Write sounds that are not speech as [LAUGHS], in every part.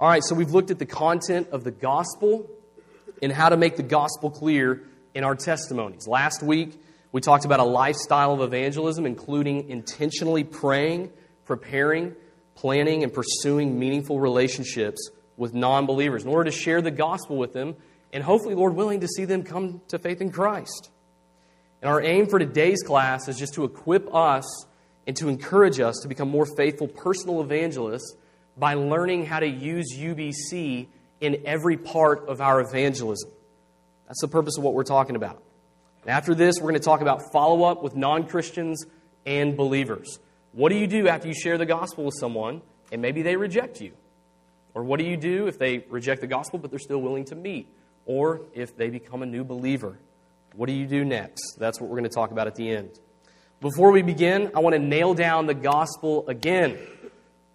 All right, so we've looked at the content of the gospel and how to make the gospel clear in our testimonies. Last week, we talked about a lifestyle of evangelism, including intentionally praying, preparing, planning, and pursuing meaningful relationships with non believers in order to share the gospel with them and hopefully, Lord willing, to see them come to faith in Christ. And our aim for today's class is just to equip us and to encourage us to become more faithful personal evangelists by learning how to use UBC in every part of our evangelism. That's the purpose of what we're talking about. And after this, we're going to talk about follow up with non Christians and believers. What do you do after you share the gospel with someone and maybe they reject you? Or what do you do if they reject the gospel but they're still willing to meet? Or if they become a new believer? What do you do next? That's what we're going to talk about at the end. Before we begin, I want to nail down the gospel again.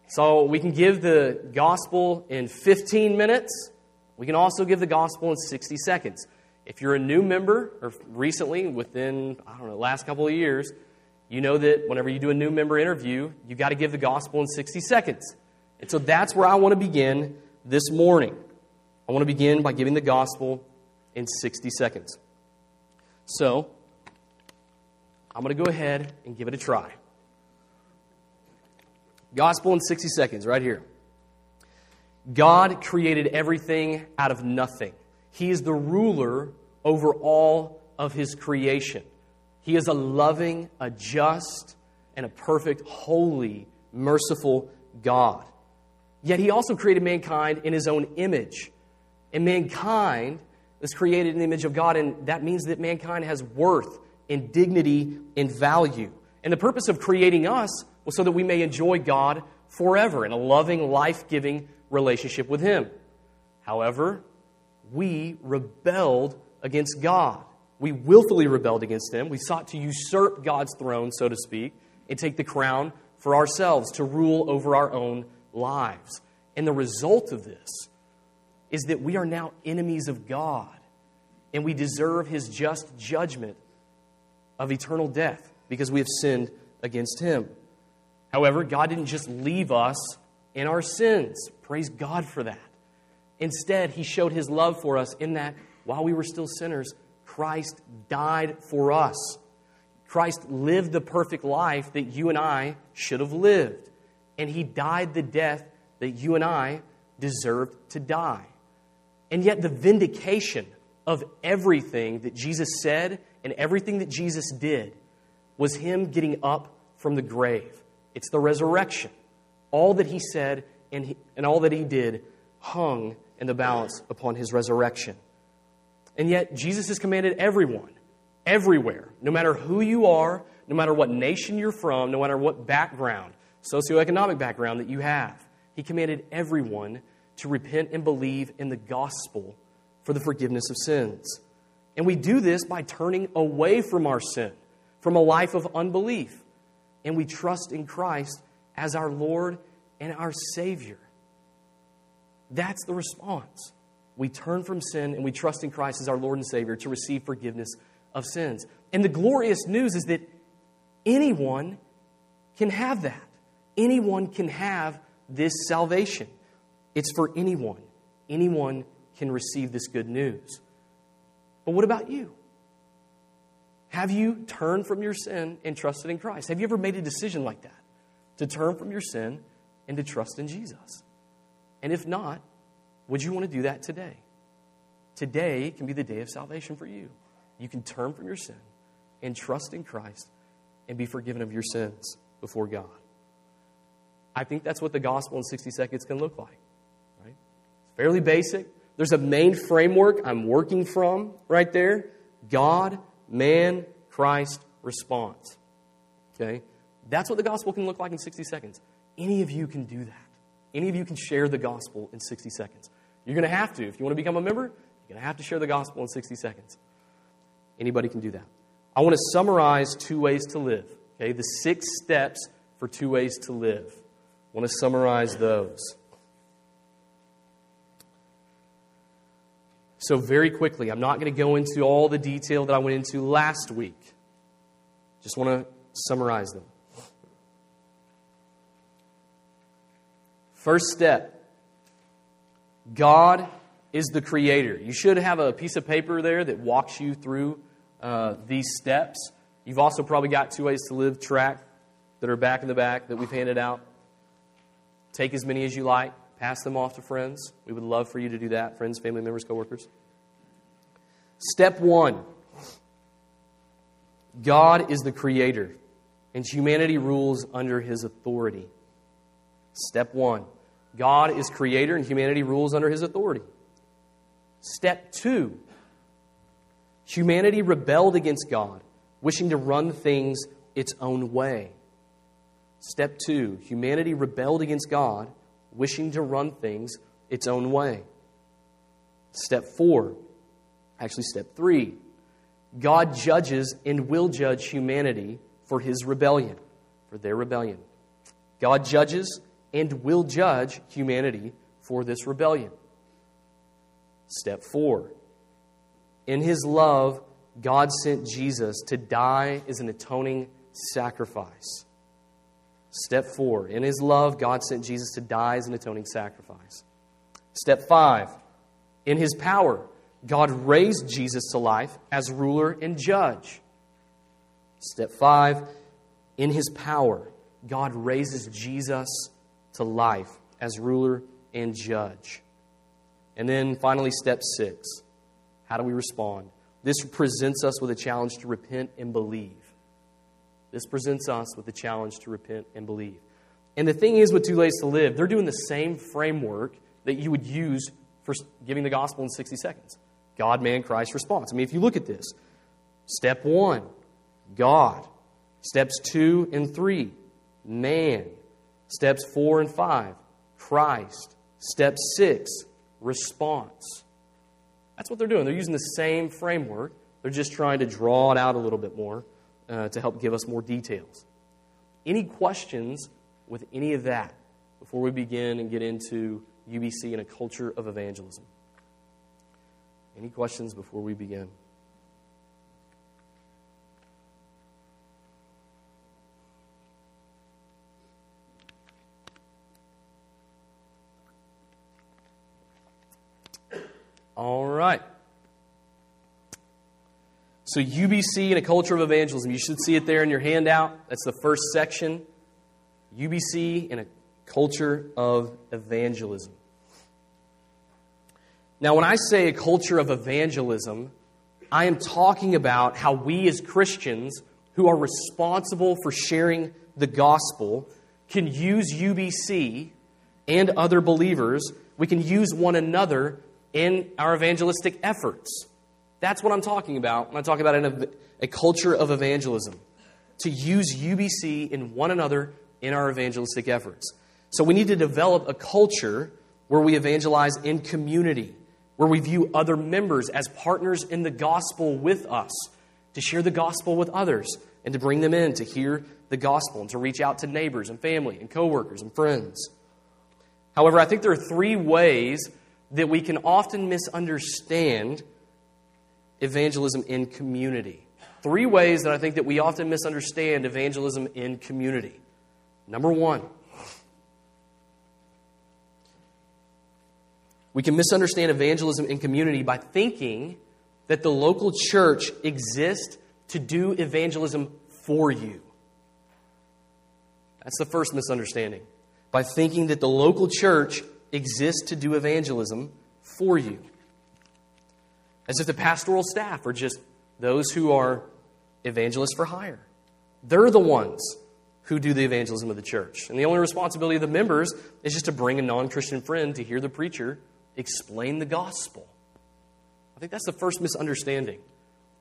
So we can give the gospel in 15 minutes. We can also give the gospel in 60 seconds. If you're a new member, or recently, within, I don't know, last couple of years, you know that whenever you do a new member interview, you've got to give the gospel in 60 seconds. And so that's where I want to begin this morning. I want to begin by giving the gospel in 60 seconds. So, I'm going to go ahead and give it a try. Gospel in 60 seconds, right here. God created everything out of nothing. He is the ruler over all of His creation. He is a loving, a just, and a perfect, holy, merciful God. Yet He also created mankind in His own image. And mankind is created in the image of God, and that means that mankind has worth and dignity and value. And the purpose of creating us was so that we may enjoy God forever in a loving, life giving relationship with Him. However, we rebelled against God. We willfully rebelled against Him. We sought to usurp God's throne, so to speak, and take the crown for ourselves to rule over our own lives. And the result of this is that we are now enemies of God and we deserve His just judgment of eternal death because we have sinned against Him. However, God didn't just leave us in our sins. Praise God for that. Instead, He showed His love for us in that while we were still sinners, Christ died for us. Christ lived the perfect life that you and I should have lived. And He died the death that you and I deserved to die. And yet, the vindication of everything that Jesus said and everything that Jesus did was Him getting up from the grave. It's the resurrection. All that He said and, he, and all that He did hung in the balance upon His resurrection. And yet, Jesus has commanded everyone, everywhere, no matter who you are, no matter what nation you're from, no matter what background, socioeconomic background that you have, He commanded everyone to repent and believe in the gospel for the forgiveness of sins. And we do this by turning away from our sin, from a life of unbelief, and we trust in Christ as our Lord and our Savior. That's the response. We turn from sin and we trust in Christ as our Lord and Savior to receive forgiveness of sins. And the glorious news is that anyone can have that. Anyone can have this salvation. It's for anyone. Anyone can receive this good news. But what about you? Have you turned from your sin and trusted in Christ? Have you ever made a decision like that? To turn from your sin and to trust in Jesus? And if not, would you want to do that today? Today can be the day of salvation for you. You can turn from your sin and trust in Christ and be forgiven of your sins before God. I think that's what the gospel in 60 seconds can look like. Right? It's fairly basic. There's a main framework I'm working from right there God, man, Christ, response. Okay? That's what the gospel can look like in 60 seconds. Any of you can do that. Any of you can share the gospel in 60 seconds. You're going to have to. If you want to become a member, you're going to have to share the gospel in 60 seconds. Anybody can do that. I want to summarize two ways to live. Okay? The six steps for two ways to live. I want to summarize those. So, very quickly, I'm not going to go into all the detail that I went into last week. Just want to summarize them. First step God is the creator. You should have a piece of paper there that walks you through uh, these steps. You've also probably got two ways to live track that are back in the back that we've handed out. Take as many as you like, pass them off to friends. We would love for you to do that, friends, family members, coworkers. Step one God is the creator, and humanity rules under his authority. Step one God is creator, and humanity rules under his authority. Step two humanity rebelled against God, wishing to run things its own way. Step two humanity rebelled against God, wishing to run things its own way. Step four, actually, step three, God judges and will judge humanity for his rebellion, for their rebellion. God judges and will judge humanity for this rebellion. Step four, in his love, God sent Jesus to die as an atoning sacrifice. Step four, in his love, God sent Jesus to die as an atoning sacrifice. Step five, in his power, God raised Jesus to life as ruler and judge. Step five, in his power, God raises Jesus to life as ruler and judge. And then finally, step six how do we respond? This presents us with a challenge to repent and believe. This presents us with the challenge to repent and believe. And the thing is with Two Ways to Live, they're doing the same framework that you would use for giving the gospel in 60 seconds God, man, Christ response. I mean, if you look at this, step one, God. Steps two and three, man. Steps four and five, Christ. Step six, response. That's what they're doing. They're using the same framework. They're just trying to draw it out a little bit more uh, to help give us more details. Any questions with any of that before we begin and get into UBC and a culture of evangelism? Any questions before we begin? All right. So, UBC and a culture of evangelism. You should see it there in your handout. That's the first section. UBC and a culture of evangelism. Now, when I say a culture of evangelism, I am talking about how we as Christians who are responsible for sharing the gospel can use UBC and other believers. We can use one another in our evangelistic efforts. That's what I'm talking about when I talk about a, a culture of evangelism. To use UBC in one another in our evangelistic efforts. So we need to develop a culture where we evangelize in community, where we view other members as partners in the gospel with us, to share the gospel with others, and to bring them in to hear the gospel, and to reach out to neighbors and family and coworkers and friends. However, I think there are three ways that we can often misunderstand evangelism in community. Three ways that I think that we often misunderstand evangelism in community. Number one, we can misunderstand evangelism in community by thinking that the local church exists to do evangelism for you. That's the first misunderstanding. By thinking that the local church exists to do evangelism for you. As if the pastoral staff are just those who are evangelists for hire. They're the ones who do the evangelism of the church. And the only responsibility of the members is just to bring a non Christian friend to hear the preacher explain the gospel. I think that's the first misunderstanding,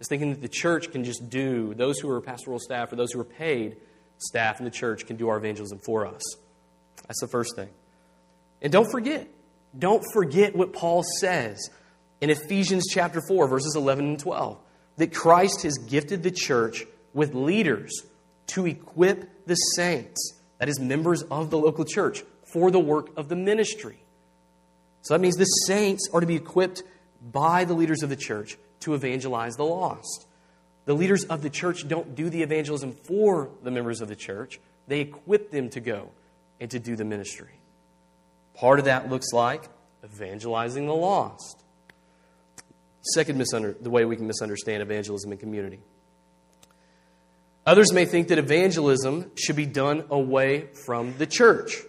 is thinking that the church can just do, those who are pastoral staff or those who are paid staff in the church can do our evangelism for us. That's the first thing. And don't forget, don't forget what Paul says in Ephesians chapter 4, verses 11 and 12, that Christ has gifted the church with leaders to equip the saints, that is, members of the local church, for the work of the ministry. So that means the saints are to be equipped by the leaders of the church to evangelize the lost. The leaders of the church don't do the evangelism for the members of the church, they equip them to go and to do the ministry. Part of that looks like evangelizing the lost. Second, misunder- the way we can misunderstand evangelism in community. Others may think that evangelism should be done away from the church.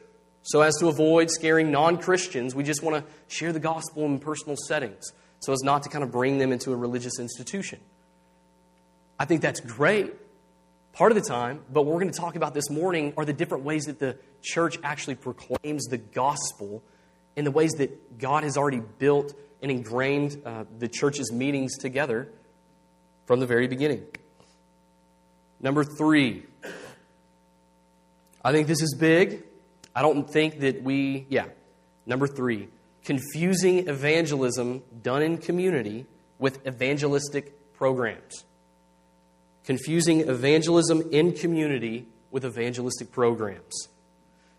So, as to avoid scaring non Christians, we just want to share the gospel in personal settings so as not to kind of bring them into a religious institution. I think that's great part of the time, but what we're going to talk about this morning are the different ways that the church actually proclaims the gospel in the ways that God has already built and ingrained uh, the church's meetings together from the very beginning. Number three, I think this is big. I don't think that we, yeah. Number three, confusing evangelism done in community with evangelistic programs. Confusing evangelism in community with evangelistic programs.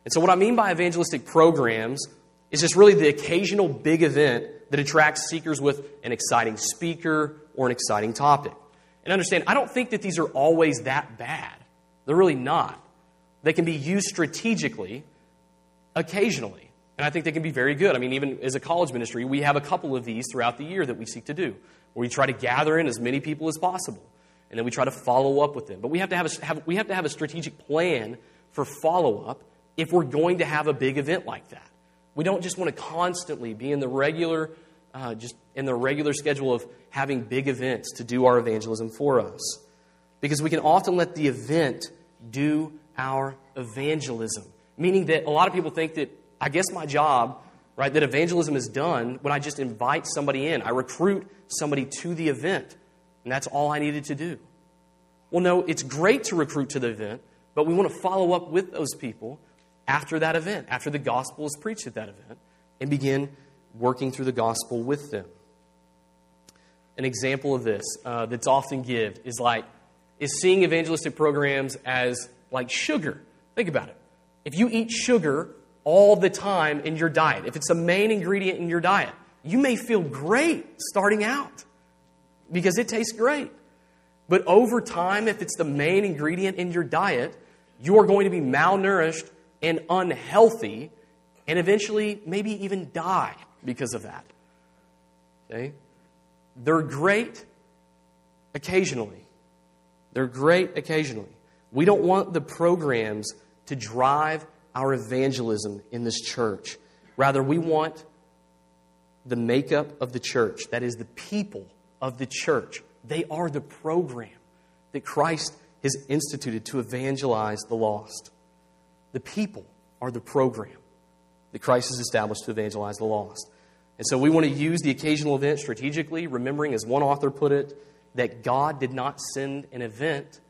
And so, what I mean by evangelistic programs is just really the occasional big event that attracts seekers with an exciting speaker or an exciting topic. And understand, I don't think that these are always that bad. They're really not. They can be used strategically occasionally. And I think they can be very good. I mean, even as a college ministry, we have a couple of these throughout the year that we seek to do, where we try to gather in as many people as possible. And then we try to follow up with them. But we have to have a, have, we have, to have a strategic plan for follow up if we're going to have a big event like that. We don't just want to constantly be in the regular, uh, just in the regular schedule of having big events to do our evangelism for us. Because we can often let the event do our evangelism. Meaning that a lot of people think that, I guess my job, right, that evangelism is done when I just invite somebody in. I recruit somebody to the event, and that's all I needed to do. Well, no, it's great to recruit to the event, but we want to follow up with those people after that event, after the gospel is preached at that event, and begin working through the gospel with them. An example of this uh, that's often given is like is seeing evangelistic programs as like sugar. Think about it. If you eat sugar all the time in your diet, if it's a main ingredient in your diet, you may feel great starting out because it tastes great. But over time, if it's the main ingredient in your diet, you are going to be malnourished and unhealthy and eventually maybe even die because of that. Okay? They're great occasionally. They're great occasionally. We don't want the programs to drive our evangelism in this church. Rather, we want the makeup of the church, that is, the people of the church. They are the program that Christ has instituted to evangelize the lost. The people are the program that Christ has established to evangelize the lost. And so we want to use the occasional event strategically, remembering, as one author put it, that God did not send an event,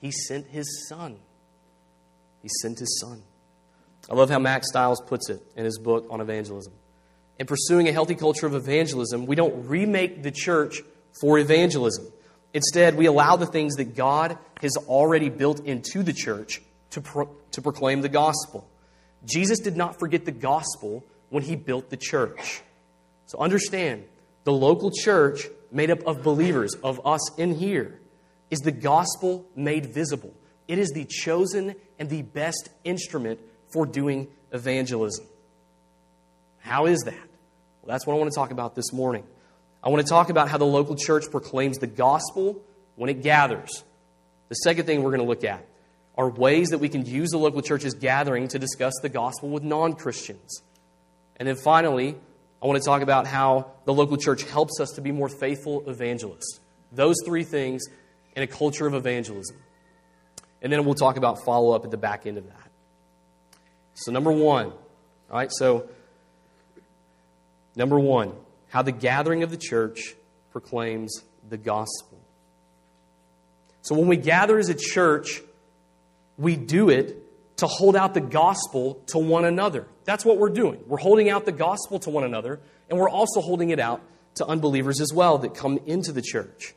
He sent His Son. He sent His Son. I love how Mack Stiles puts it in his book on evangelism. In pursuing a healthy culture of evangelism, we don't remake the church for evangelism. Instead, we allow the things that God has already built into the church to, pro- to proclaim the gospel. Jesus did not forget the gospel when he built the church. So understand, the local church, made up of believers, of us in here, is the gospel made visible. It is the chosen and the best instrument for doing evangelism. How is that? Well, that's what I want to talk about this morning. I want to talk about how the local church proclaims the gospel when it gathers. The second thing we're going to look at are ways that we can use the local church's gathering to discuss the gospel with non Christians. And then finally, I want to talk about how the local church helps us to be more faithful evangelists. Those three things in a culture of evangelism. And then we'll talk about follow up at the back end of that. So, number one, all right, so number one, how the gathering of the church proclaims the gospel. So, when we gather as a church, we do it to hold out the gospel to one another. That's what we're doing. We're holding out the gospel to one another, and we're also holding it out to unbelievers as well that come into the church.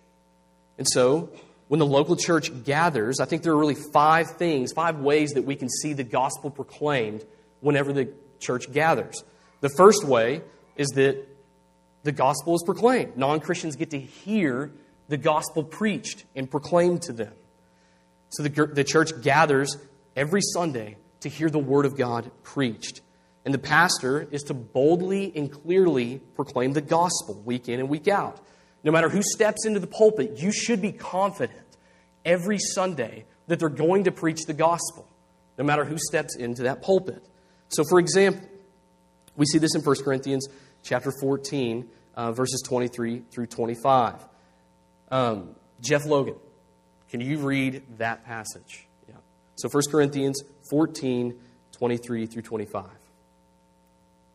And so, when the local church gathers, I think there are really five things, five ways that we can see the gospel proclaimed whenever the church gathers. The first way is that the gospel is proclaimed. Non Christians get to hear the gospel preached and proclaimed to them. So the, the church gathers every Sunday to hear the Word of God preached. And the pastor is to boldly and clearly proclaim the gospel week in and week out. No matter who steps into the pulpit, you should be confident every Sunday that they're going to preach the gospel, no matter who steps into that pulpit. So, for example, we see this in 1 Corinthians chapter 14, uh, verses 23 through 25. Um, Jeff Logan, can you read that passage? Yeah. So 1 Corinthians 14, 23 through 25.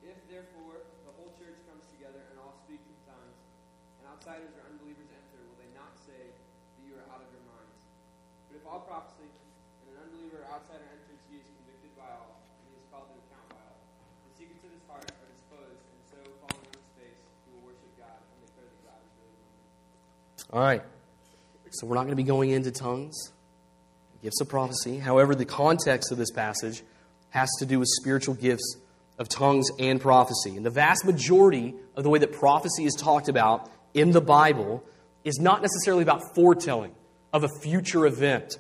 If therefore the whole church comes together and all speak in tongues, and outsiders or unbelievers enter, will they not say that you are out of your minds? But if all prophesy, and an unbeliever or outsider enters, he is convicted by all, and he is called to account by all. The secrets of his heart are disclosed, and so falling on his face, he will worship God and declare that God is really with. All right. So we're not going to be going into tongues, gifts of prophecy. However, the context of this passage has to do with spiritual gifts of tongues and prophecy. And the vast majority of the way that prophecy is talked about in the Bible is not necessarily about foretelling of a future event.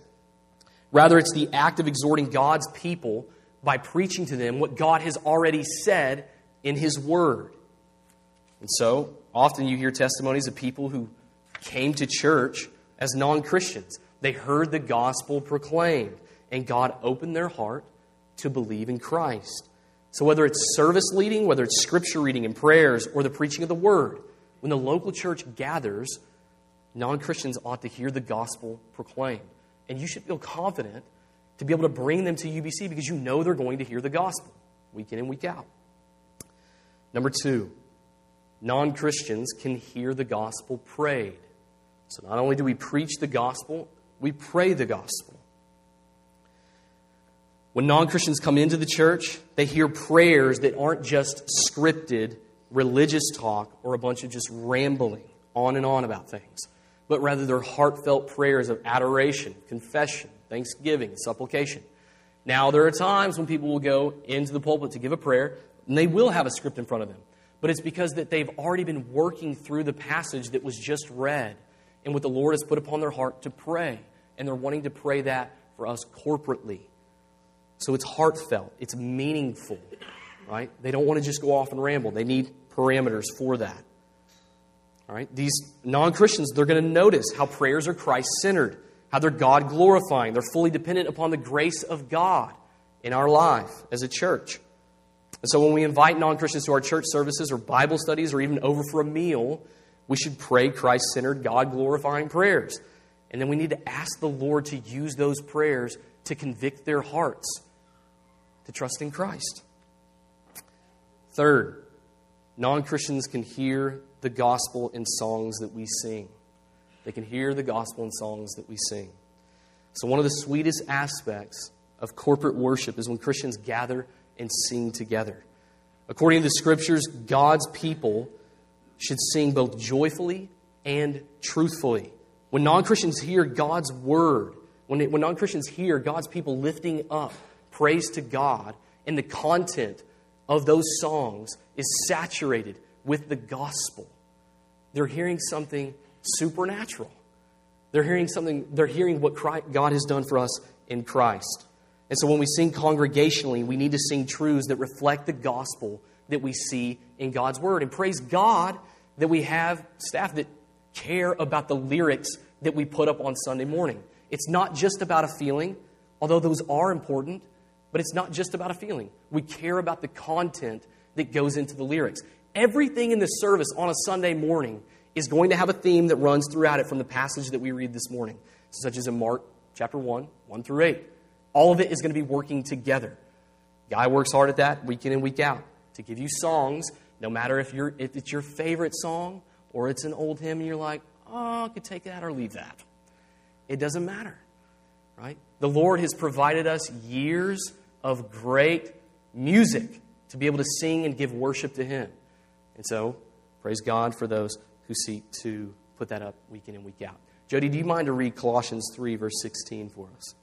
Rather, it's the act of exhorting God's people by preaching to them what God has already said in His Word. And so, often you hear testimonies of people who came to church as non Christians. They heard the gospel proclaimed, and God opened their heart to believe in Christ. So, whether it's service leading, whether it's scripture reading and prayers, or the preaching of the word, when the local church gathers, non Christians ought to hear the gospel proclaimed. And you should feel confident to be able to bring them to UBC because you know they're going to hear the gospel week in and week out. Number two, non Christians can hear the gospel prayed. So not only do we preach the gospel, we pray the gospel. When non Christians come into the church, they hear prayers that aren't just scripted religious talk or a bunch of just rambling on and on about things, but rather they're heartfelt prayers of adoration, confession, thanksgiving, supplication. Now, there are times when people will go into the pulpit to give a prayer, and they will have a script in front of them. But it's because that they've already been working through the passage that was just read and what the Lord has put upon their heart to pray. And they're wanting to pray that for us corporately. So it's heartfelt, it's meaningful, right? They don't want to just go off and ramble. They need parameters for that. All right? These non Christians, they're going to notice how prayers are Christ centered, how they're God glorifying. They're fully dependent upon the grace of God in our life as a church. And so when we invite non Christians to our church services or Bible studies or even over for a meal, we should pray Christ centered, God glorifying prayers. And then we need to ask the Lord to use those prayers to convict their hearts to trust in Christ. Third, non Christians can hear the gospel in songs that we sing. They can hear the gospel in songs that we sing. So, one of the sweetest aspects of corporate worship is when Christians gather and sing together. According to the scriptures, God's people should sing both joyfully and truthfully. When non Christians hear God's word, when, when non Christians hear God's people lifting up praise to God, and the content of those songs is saturated with the gospel, they're hearing something supernatural. They're hearing something, they're hearing what Christ, God has done for us in Christ. And so when we sing congregationally, we need to sing truths that reflect the gospel that we see in God's Word. And praise God that we have staff that care about the lyrics that we put up on Sunday morning. It's not just about a feeling, although those are important, but it's not just about a feeling. We care about the content that goes into the lyrics. Everything in the service on a Sunday morning is going to have a theme that runs throughout it from the passage that we read this morning, such as in Mark chapter 1, 1 through 8. All of it is going to be working together. Guy works hard at that week in and week out to give you songs, no matter if, you're, if it's your favorite song or it's an old hymn and you're like, oh, I could take that or leave that. It doesn't matter, right? The Lord has provided us years of great music to be able to sing and give worship to Him. And so, praise God for those who seek to put that up week in and week out. Jody, do you mind to read Colossians 3, verse 16 for us?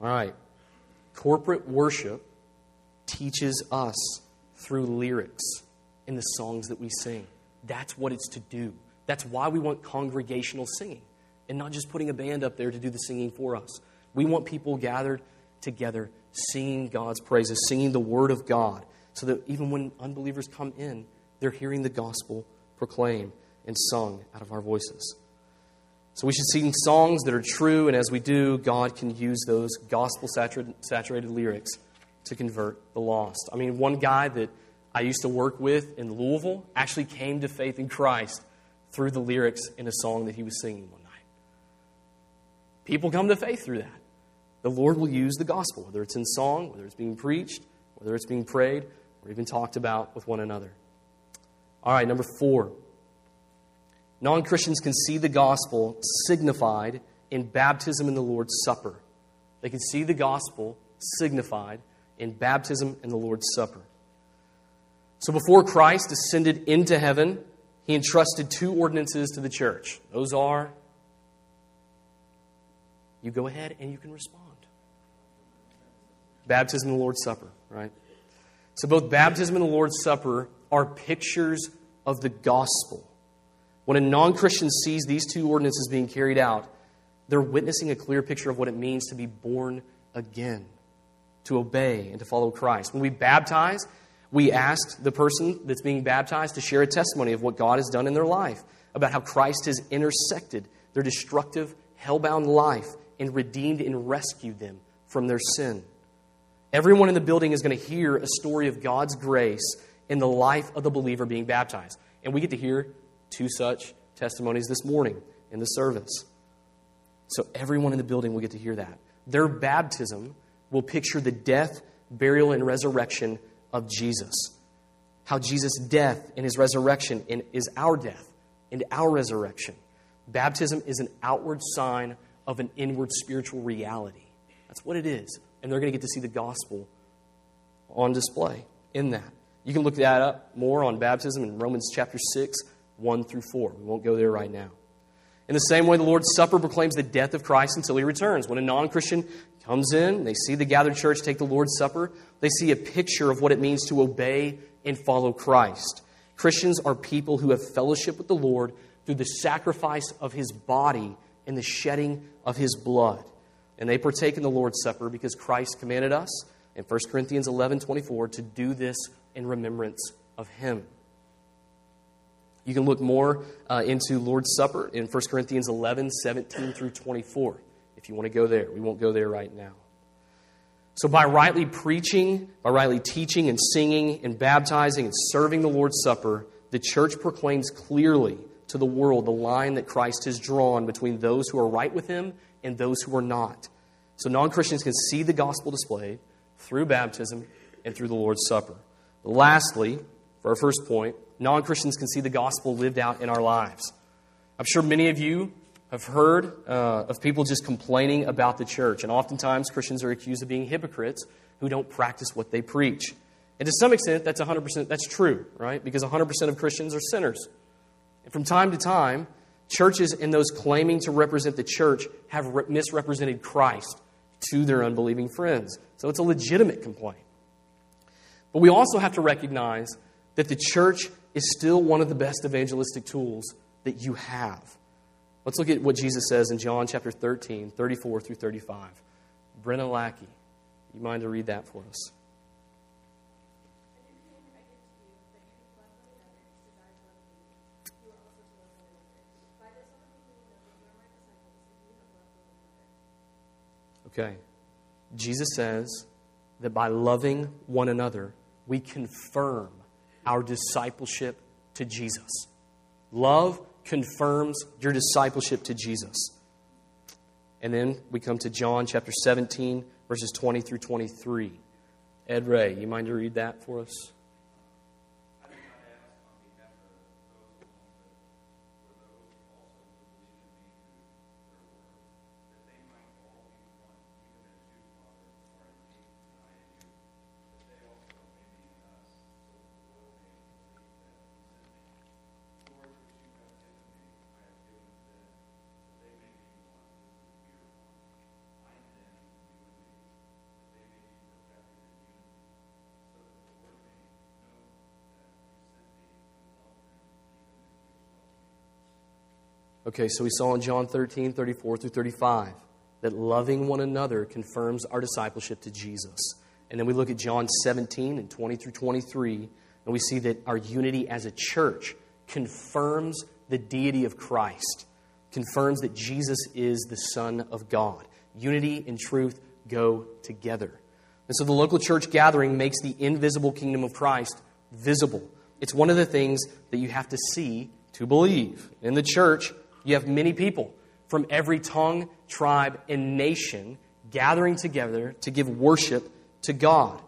All right. Corporate worship teaches us through lyrics. in the songs that we sing. That's what it's to do. That's why we want congregational singing and not just putting a band up there to do the singing for us. We want people gathered together singing God's praises, singing the word of God, so that even when unbelievers come in, they're hearing the gospel proclaimed and sung out of our voices. So we should sing songs that are true, and as we do, God can use those gospel saturated lyrics to convert the lost. I mean, one guy that I used to work with in Louisville actually came to faith in Christ through the lyrics in a song that he was singing one night. People come to faith through that. The Lord will use the gospel, whether it's in song, whether it's being preached, whether it's being prayed, or even talked about with one another. All right, number four. Non Christians can see the gospel signified in baptism in the Lord's Supper. They can see the gospel signified in baptism and the Lord's Supper. So before Christ ascended into heaven, he entrusted two ordinances to the church. Those are you go ahead and you can respond. Baptism and the Lord's Supper, right? So both baptism and the Lord's Supper are pictures of the gospel. When a non Christian sees these two ordinances being carried out, they're witnessing a clear picture of what it means to be born again, to obey and to follow Christ. When we baptize, we ask the person that's being baptized to share a testimony of what God has done in their life, about how Christ has intersected their destructive, hell-bound life and redeemed and rescued them from their sin. Everyone in the building is going to hear a story of God's grace in the life of the believer being baptized. And we get to hear two such testimonies this morning in the service. So everyone in the building will get to hear that. Their baptism will picture the death, burial, and resurrection of Jesus. How Jesus' death and his resurrection is our death and our resurrection. Baptism is an outward sign of an inward spiritual reality. That's what it is. And they're going to get to see the gospel on display in that. You can look that up more on baptism in Romans chapter 6, 1 through 4. We won't go there right now. In the same way, the Lord's Supper proclaims the death of Christ until he returns. When a non Christian comes in, they see the gathered church take the Lord's Supper, they see a picture of what it means to obey and follow Christ. Christians are people who have fellowship with the Lord through the sacrifice of his body and the shedding of his blood. And they partake in the Lord's Supper because Christ commanded us in 1 Corinthians 11 24 to do this in remembrance of him. You can look more uh, into Lord's Supper in 1 Corinthians 11 17 through 24 if you want to go there. We won't go there right now. So, by rightly preaching, by rightly teaching and singing and baptizing and serving the Lord's Supper, the church proclaims clearly to the world the line that Christ has drawn between those who are right with Him and those who are not. So, non Christians can see the gospel displayed through baptism and through the Lord's Supper. Lastly, for our first point, non Christians can see the gospel lived out in our lives. I'm sure many of you have heard uh, of people just complaining about the church, and oftentimes Christians are accused of being hypocrites who don't practice what they preach. And to some extent, that's 100%, that's true, right? Because 100% of Christians are sinners. And from time to time, churches and those claiming to represent the church have re- misrepresented Christ to their unbelieving friends. So it's a legitimate complaint. But we also have to recognize that the church is still one of the best evangelistic tools that you have. Let's look at what Jesus says in John chapter 13, 34 through 35. Brenna Lackey, you mind to read that for us? Okay. Jesus says that by loving one another, we confirm our discipleship to Jesus. Love confirms your discipleship to Jesus. And then we come to John chapter 17, verses 20 through 23. Ed Ray, you mind to read that for us? Okay, so we saw in John 13, 34 through 35 that loving one another confirms our discipleship to Jesus. And then we look at John 17 and 20 through 23, and we see that our unity as a church confirms the deity of Christ, confirms that Jesus is the Son of God. Unity and truth go together. And so the local church gathering makes the invisible kingdom of Christ visible. It's one of the things that you have to see to believe. In the church, you have many people from every tongue, tribe, and nation gathering together to give worship to God.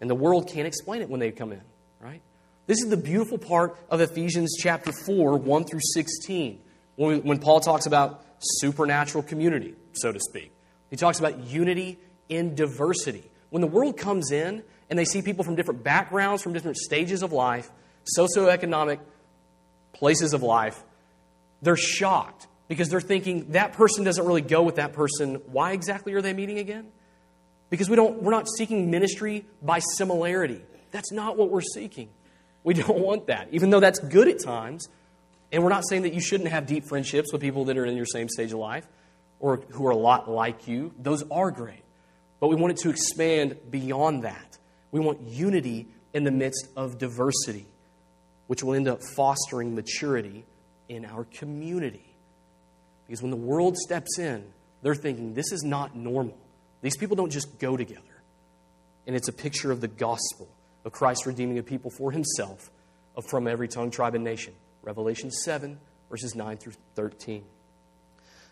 And the world can't explain it when they come in, right? This is the beautiful part of Ephesians chapter 4, 1 through 16, when, when Paul talks about supernatural community, so to speak. He talks about unity in diversity. When the world comes in and they see people from different backgrounds, from different stages of life, socioeconomic places of life, they're shocked because they're thinking that person doesn't really go with that person. Why exactly are they meeting again? Because we don't, we're not seeking ministry by similarity. That's not what we're seeking. We don't want that, even though that's good at times. And we're not saying that you shouldn't have deep friendships with people that are in your same stage of life or who are a lot like you. Those are great. But we want it to expand beyond that. We want unity in the midst of diversity, which will end up fostering maturity in our community. Because when the world steps in, they're thinking, this is not normal. These people don't just go together. And it's a picture of the gospel of Christ redeeming a people for himself uh, from every tongue, tribe, and nation. Revelation 7, verses 9 through 13.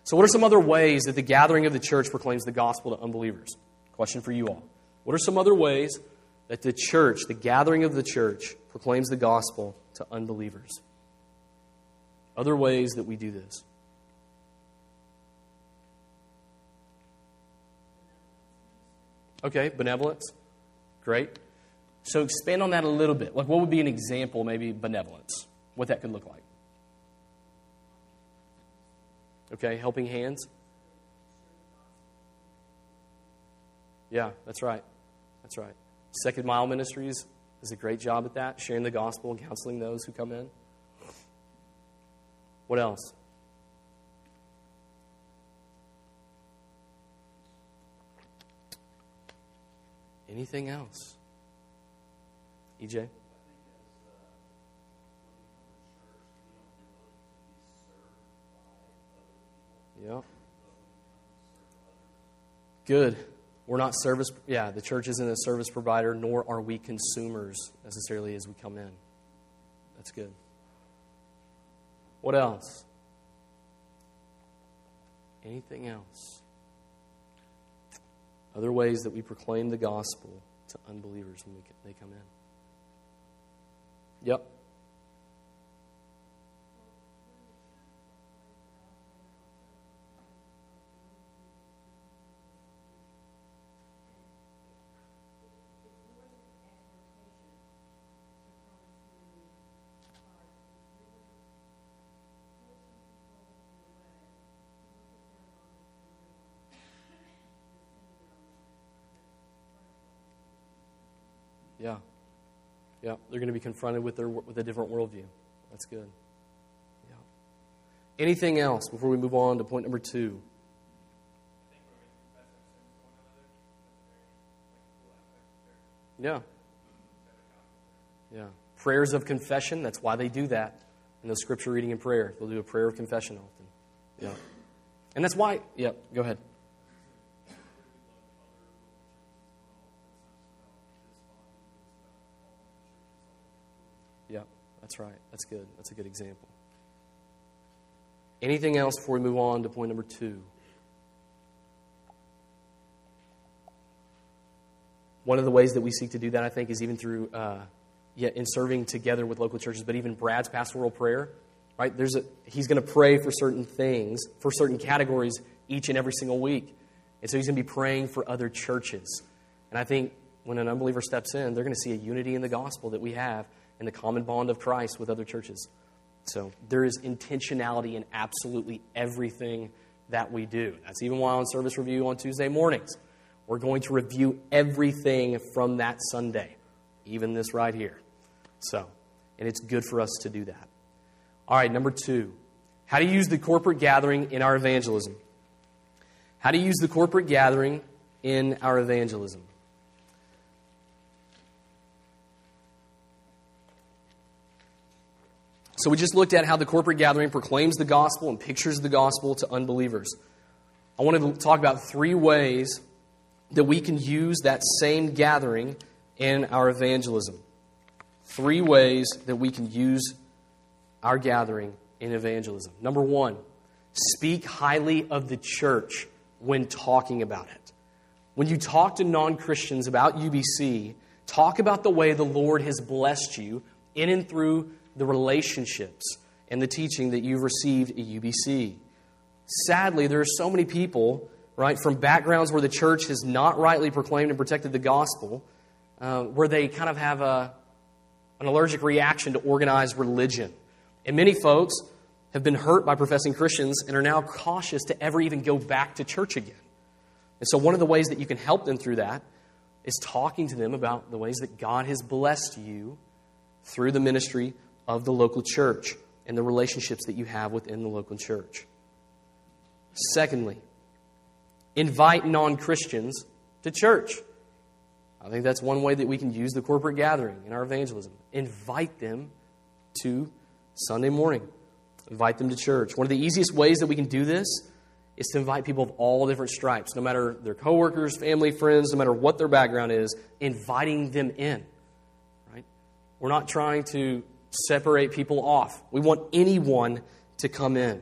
So, what are some other ways that the gathering of the church proclaims the gospel to unbelievers? Question for you all. What are some other ways that the church, the gathering of the church, proclaims the gospel to unbelievers? Other ways that we do this. Okay, benevolence. Great. So expand on that a little bit. Like, what would be an example, maybe benevolence? What that could look like? Okay, helping hands. Yeah, that's right. That's right. Second Mile Ministries does a great job at that, sharing the gospel and counseling those who come in. What else? Anything else? EJ? Yep. Good. We're not service, yeah, the church isn't a service provider, nor are we consumers necessarily as we come in. That's good. What else? Anything else? Other ways that we proclaim the gospel to unbelievers when we, they come in. Yep. Yeah. Yeah. They're going to be confronted with, their, with a different worldview. That's good. Yeah. Anything else before we move on to point number two? Yeah. Yeah. Prayers of confession, that's why they do that in the scripture reading and prayer. They'll do a prayer of confession often. Yeah. And that's why, yeah, go ahead. That's right. That's good. That's a good example. Anything else before we move on to point number two? One of the ways that we seek to do that, I think, is even through, uh, yeah, in serving together with local churches, but even Brad's pastoral prayer, right? There's a, he's going to pray for certain things, for certain categories each and every single week. And so he's going to be praying for other churches. And I think when an unbeliever steps in, they're going to see a unity in the gospel that we have in the common bond of Christ with other churches. So there is intentionality in absolutely everything that we do. That's even why on service review on Tuesday mornings, we're going to review everything from that Sunday, even this right here. So, and it's good for us to do that. All right, number two. How to use the corporate gathering in our evangelism. How to use the corporate gathering in our evangelism. So we just looked at how the corporate gathering proclaims the gospel and pictures the gospel to unbelievers. I wanted to talk about three ways that we can use that same gathering in our evangelism. Three ways that we can use our gathering in evangelism. Number one, speak highly of the church when talking about it. When you talk to non Christians about UBC, talk about the way the Lord has blessed you in and through the relationships and the teaching that you've received at UBC. Sadly, there are so many people, right, from backgrounds where the church has not rightly proclaimed and protected the gospel, uh, where they kind of have a, an allergic reaction to organized religion. And many folks have been hurt by professing Christians and are now cautious to ever even go back to church again. And so, one of the ways that you can help them through that is talking to them about the ways that God has blessed you through the ministry of the local church and the relationships that you have within the local church. Secondly, invite non Christians to church. I think that's one way that we can use the corporate gathering in our evangelism. Invite them to Sunday morning. Invite them to church. One of the easiest ways that we can do this is to invite people of all different stripes, no matter their coworkers, family, friends, no matter what their background is, inviting them in. Right? We're not trying to separate people off. We want anyone to come in.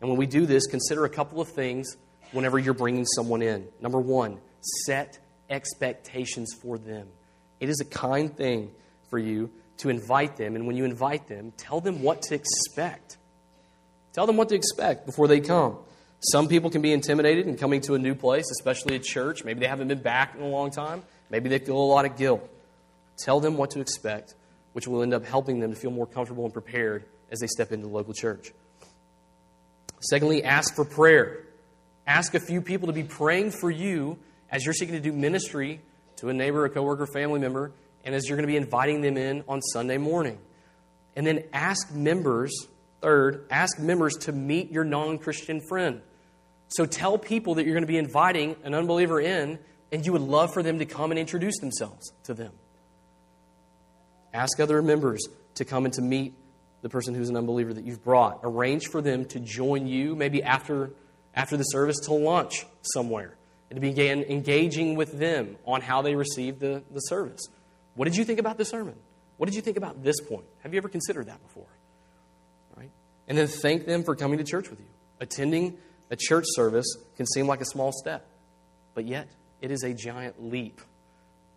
And when we do this, consider a couple of things whenever you're bringing someone in. Number one, set expectations for them. It is a kind thing for you to invite them, and when you invite them, tell them what to expect. Tell them what to expect before they come. Some people can be intimidated in coming to a new place, especially a church. Maybe they haven't been back in a long time. Maybe they feel a lot of guilt. Tell them what to expect which will end up helping them to feel more comfortable and prepared as they step into the local church. Secondly, ask for prayer. Ask a few people to be praying for you as you're seeking to do ministry to a neighbor, a coworker, family member, and as you're going to be inviting them in on Sunday morning. And then ask members, third, ask members to meet your non Christian friend. So tell people that you're going to be inviting an unbeliever in, and you would love for them to come and introduce themselves to them. Ask other members to come and to meet the person who's an unbeliever that you've brought. Arrange for them to join you, maybe after, after the service, to lunch somewhere and to begin engaging with them on how they received the, the service. What did you think about the sermon? What did you think about this point? Have you ever considered that before? Right? And then thank them for coming to church with you. Attending a church service can seem like a small step, but yet it is a giant leap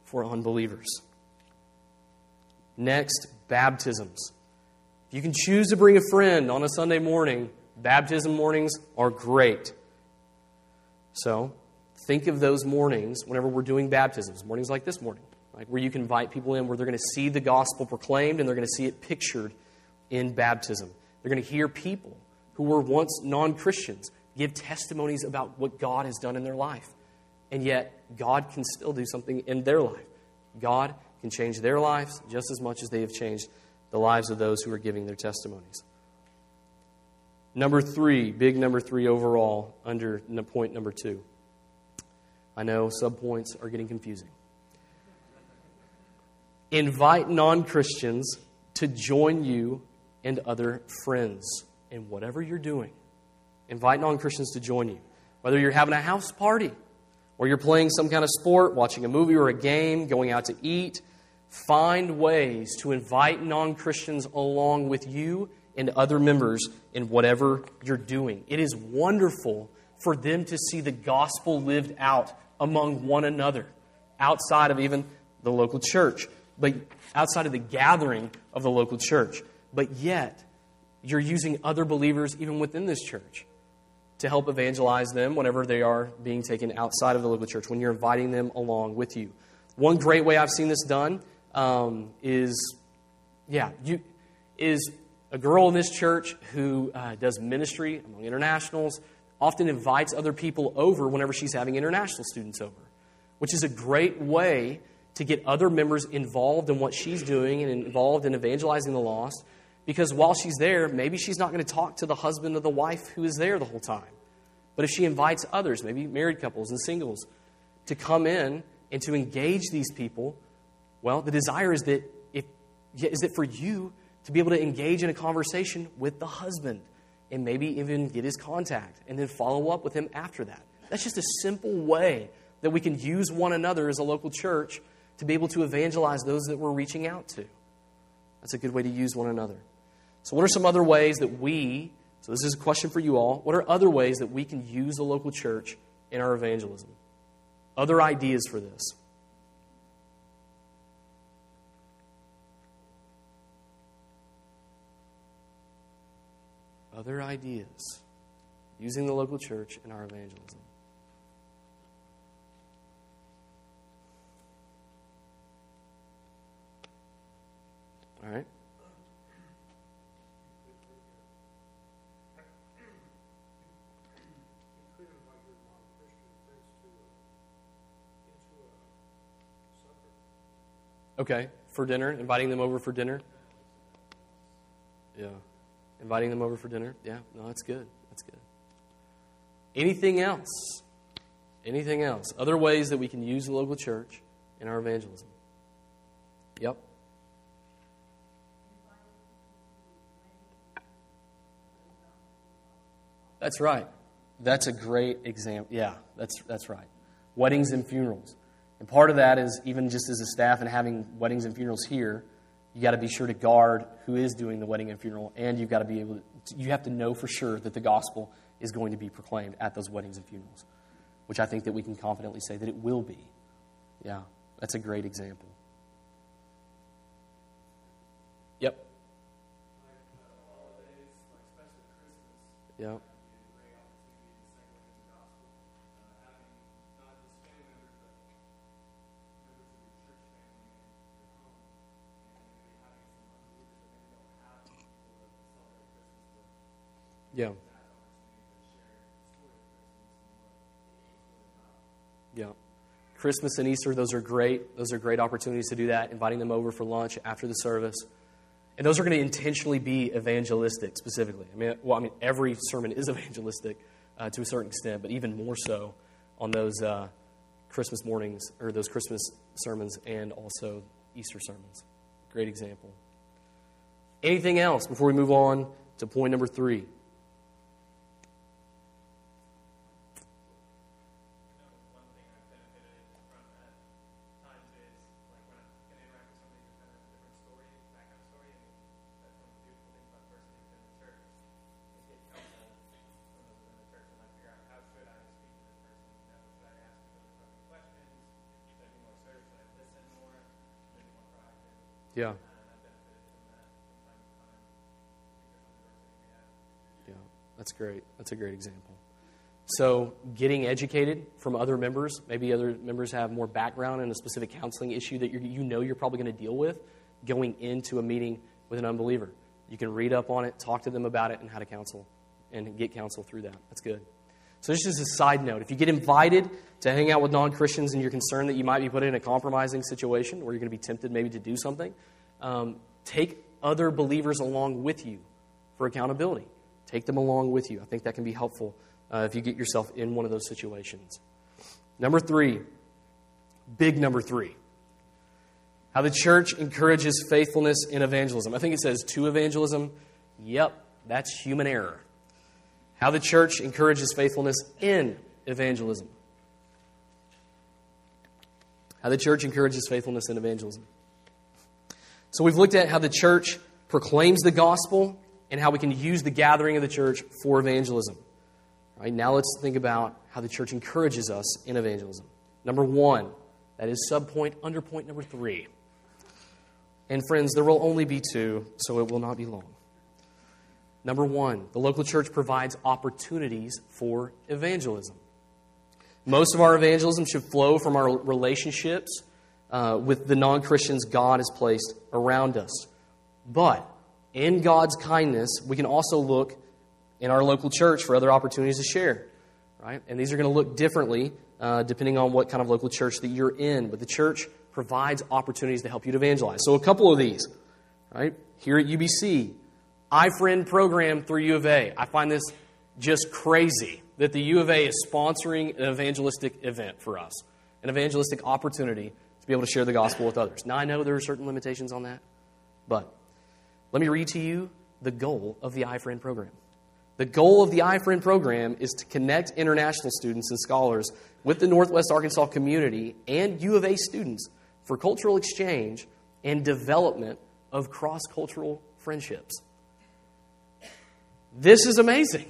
for unbelievers. Next, baptisms. If you can choose to bring a friend on a Sunday morning, baptism mornings are great. So, think of those mornings whenever we're doing baptisms, mornings like this morning, like where you can invite people in where they're going to see the gospel proclaimed and they're going to see it pictured in baptism. They're going to hear people who were once non Christians give testimonies about what God has done in their life. And yet, God can still do something in their life. God can change their lives just as much as they have changed the lives of those who are giving their testimonies. Number three, big number three overall, under point number two. I know subpoints are getting confusing. Invite non Christians to join you and other friends in whatever you're doing. Invite non Christians to join you. Whether you're having a house party, or you're playing some kind of sport, watching a movie or a game, going out to eat, Find ways to invite non Christians along with you and other members in whatever you're doing. It is wonderful for them to see the gospel lived out among one another, outside of even the local church, but outside of the gathering of the local church. But yet, you're using other believers even within this church to help evangelize them whenever they are being taken outside of the local church, when you're inviting them along with you. One great way I've seen this done um, is, yeah, you, is a girl in this church who uh, does ministry among internationals, often invites other people over whenever she's having international students over, which is a great way to get other members involved in what she's doing and involved in evangelizing the lost Because while she's there, maybe she's not going to talk to the husband of the wife who is there the whole time. But if she invites others, maybe married couples and singles, to come in and to engage these people, well, the desire is that if is that for you to be able to engage in a conversation with the husband and maybe even get his contact and then follow up with him after that. That's just a simple way that we can use one another as a local church to be able to evangelize those that we're reaching out to. That's a good way to use one another. So, what are some other ways that we, so this is a question for you all, what are other ways that we can use the local church in our evangelism? Other ideas for this? Other ideas using the local church in our evangelism. All right. Okay, for dinner, inviting them over for dinner. Yeah, inviting them over for dinner. Yeah, no, that's good. That's good. Anything else? Anything else? Other ways that we can use the local church in our evangelism? Yep. That's right. That's a great example. Yeah, that's, that's right. Weddings and funerals. And part of that is even just as a staff and having weddings and funerals here, you got to be sure to guard who is doing the wedding and funeral, and you've got to be able to, you have to know for sure that the gospel is going to be proclaimed at those weddings and funerals, which I think that we can confidently say that it will be. Yeah, that's a great example. Yep. Yeah. Yeah. Yeah. Christmas and Easter, those are great. Those are great opportunities to do that, inviting them over for lunch after the service. And those are going to intentionally be evangelistic specifically. I mean, well, I mean, every sermon is [LAUGHS] evangelistic uh, to a certain extent, but even more so on those uh, Christmas mornings or those Christmas sermons and also Easter sermons. Great example. Anything else before we move on to point number three? Yeah. Yeah, that's great. That's a great example. So, getting educated from other members, maybe other members have more background in a specific counseling issue that you know you're probably going to deal with going into a meeting with an unbeliever. You can read up on it, talk to them about it, and how to counsel and get counsel through that. That's good. So, this is a side note. If you get invited to hang out with non Christians and you're concerned that you might be put in a compromising situation where you're going to be tempted maybe to do something, um, take other believers along with you for accountability. Take them along with you. I think that can be helpful uh, if you get yourself in one of those situations. Number three, big number three. How the church encourages faithfulness in evangelism. I think it says to evangelism. Yep, that's human error. How the church encourages faithfulness in evangelism. How the church encourages faithfulness in evangelism. So we've looked at how the church proclaims the gospel and how we can use the gathering of the church for evangelism. Right now let's think about how the church encourages us in evangelism. Number one, that is subpoint under point number three. And friends, there will only be two, so it will not be long. Number one, the local church provides opportunities for evangelism. Most of our evangelism should flow from our relationships uh, with the non Christians God has placed around us. But in God's kindness, we can also look in our local church for other opportunities to share. Right? And these are going to look differently uh, depending on what kind of local church that you're in. But the church provides opportunities to help you to evangelize. So, a couple of these. Right? Here at UBC, iFriend program through U of A. I find this just crazy that the U of A is sponsoring an evangelistic event for us, an evangelistic opportunity to be able to share the gospel with others. Now, I know there are certain limitations on that, but let me read to you the goal of the iFriend program. The goal of the iFriend program is to connect international students and scholars with the Northwest Arkansas community and U of A students for cultural exchange and development of cross cultural friendships. This is amazing.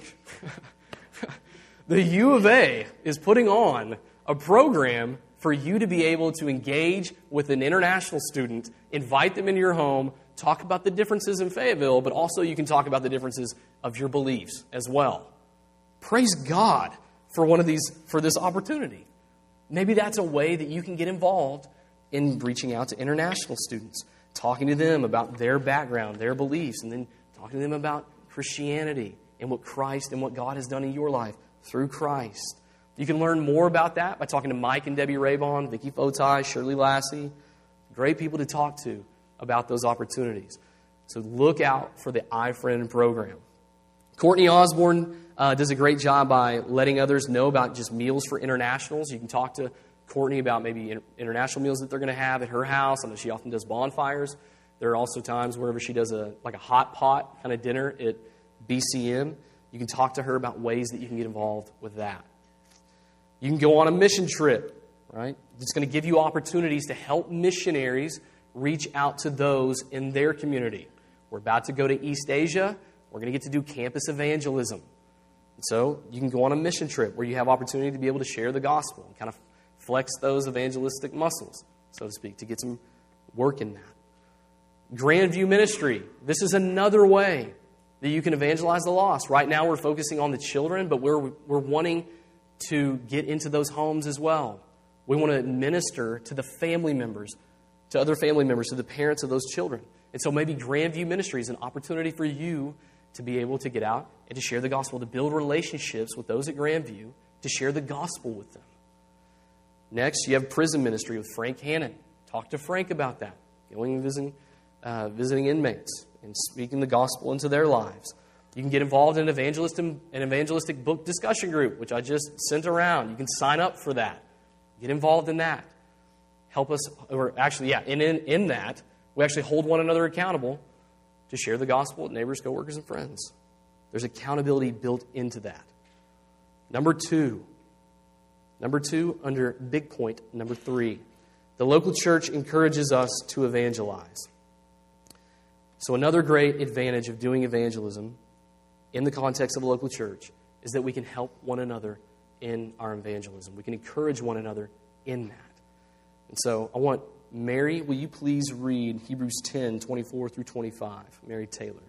[LAUGHS] the U of A is putting on a program for you to be able to engage with an international student, invite them into your home, talk about the differences in Fayetteville, but also you can talk about the differences of your beliefs as well. Praise God for one of these for this opportunity. Maybe that's a way that you can get involved in reaching out to international students, talking to them about their background, their beliefs, and then talking to them about Christianity and what Christ and what God has done in your life through Christ. You can learn more about that by talking to Mike and Debbie Raybon, Vicky Fotai, Shirley Lassie. Great people to talk to about those opportunities. So look out for the iFriend program. Courtney Osborne uh, does a great job by letting others know about just meals for internationals. You can talk to Courtney about maybe international meals that they're going to have at her house. I know she often does bonfires. There are also times wherever she does a like a hot pot kind of dinner at BCM. You can talk to her about ways that you can get involved with that. You can go on a mission trip, right? It's going to give you opportunities to help missionaries reach out to those in their community. We're about to go to East Asia. We're going to get to do campus evangelism. So you can go on a mission trip where you have opportunity to be able to share the gospel and kind of flex those evangelistic muscles, so to speak, to get some work in that. Grandview Ministry. This is another way that you can evangelize the lost. Right now, we're focusing on the children, but we're, we're wanting to get into those homes as well. We want to minister to the family members, to other family members, to the parents of those children. And so maybe Grandview Ministry is an opportunity for you to be able to get out and to share the gospel, to build relationships with those at Grandview, to share the gospel with them. Next, you have prison ministry with Frank Hannon. Talk to Frank about that. Going and visiting, uh, visiting inmates and speaking the gospel into their lives. You can get involved in an an evangelistic book discussion group, which I just sent around. You can sign up for that. Get involved in that. Help us, or actually, yeah, in, in, in that, we actually hold one another accountable to share the gospel with neighbors, coworkers, and friends. There's accountability built into that. Number two, number two, under big point, number three, the local church encourages us to evangelize. So, another great advantage of doing evangelism in the context of a local church is that we can help one another in our evangelism. We can encourage one another in that. And so, I want Mary, will you please read Hebrews 10 24 through 25? Mary Taylor.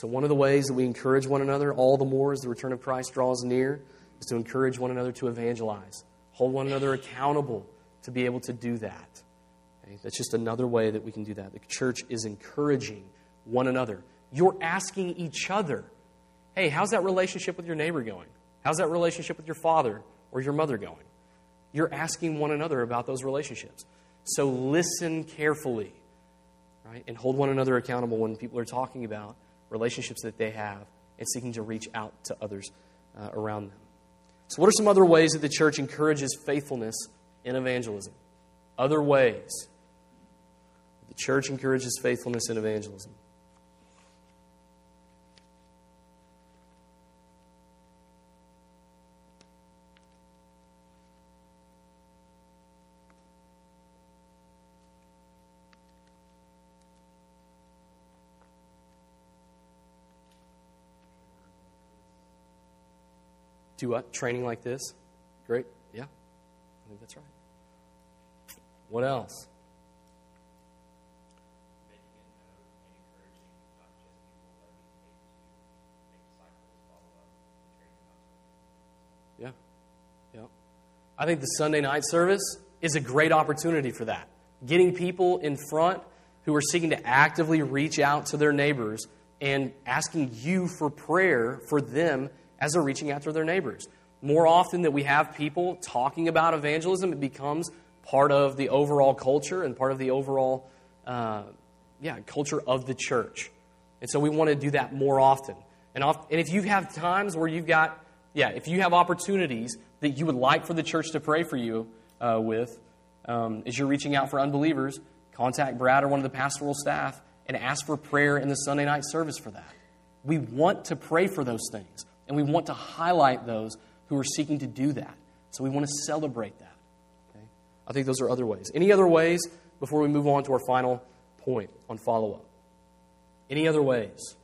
So, one of the ways that we encourage one another all the more as the return of Christ draws near is to encourage one another to evangelize, hold one another accountable to be able to do that. Okay? That's just another way that we can do that. The church is encouraging one another. You're asking each other, hey, how's that relationship with your neighbor going? How's that relationship with your father or your mother going? You're asking one another about those relationships. So listen carefully right? And hold one another accountable when people are talking about relationships that they have and seeking to reach out to others uh, around them. So, what are some other ways that the church encourages faithfulness in evangelism? Other ways the church encourages faithfulness in evangelism. Do? Training like this? Great. Yeah. I think that's right. What else? Yeah. Yeah. I think the Sunday night service is a great opportunity for that. getting people in front who are seeking to actively reach out to their neighbors and asking you for prayer for them as they're reaching out to their neighbors. More often that we have people talking about evangelism, it becomes part of the overall culture and part of the overall uh, yeah, culture of the church. And so we want to do that more often. And, off, and if you have times where you've got, yeah, if you have opportunities that you would like for the church to pray for you uh, with, um, as you're reaching out for unbelievers, contact Brad or one of the pastoral staff and ask for prayer in the Sunday night service for that. We want to pray for those things, and we want to highlight those who are seeking to do that. So we want to celebrate that. Okay? I think those are other ways. Any other ways before we move on to our final point on follow up? Any other ways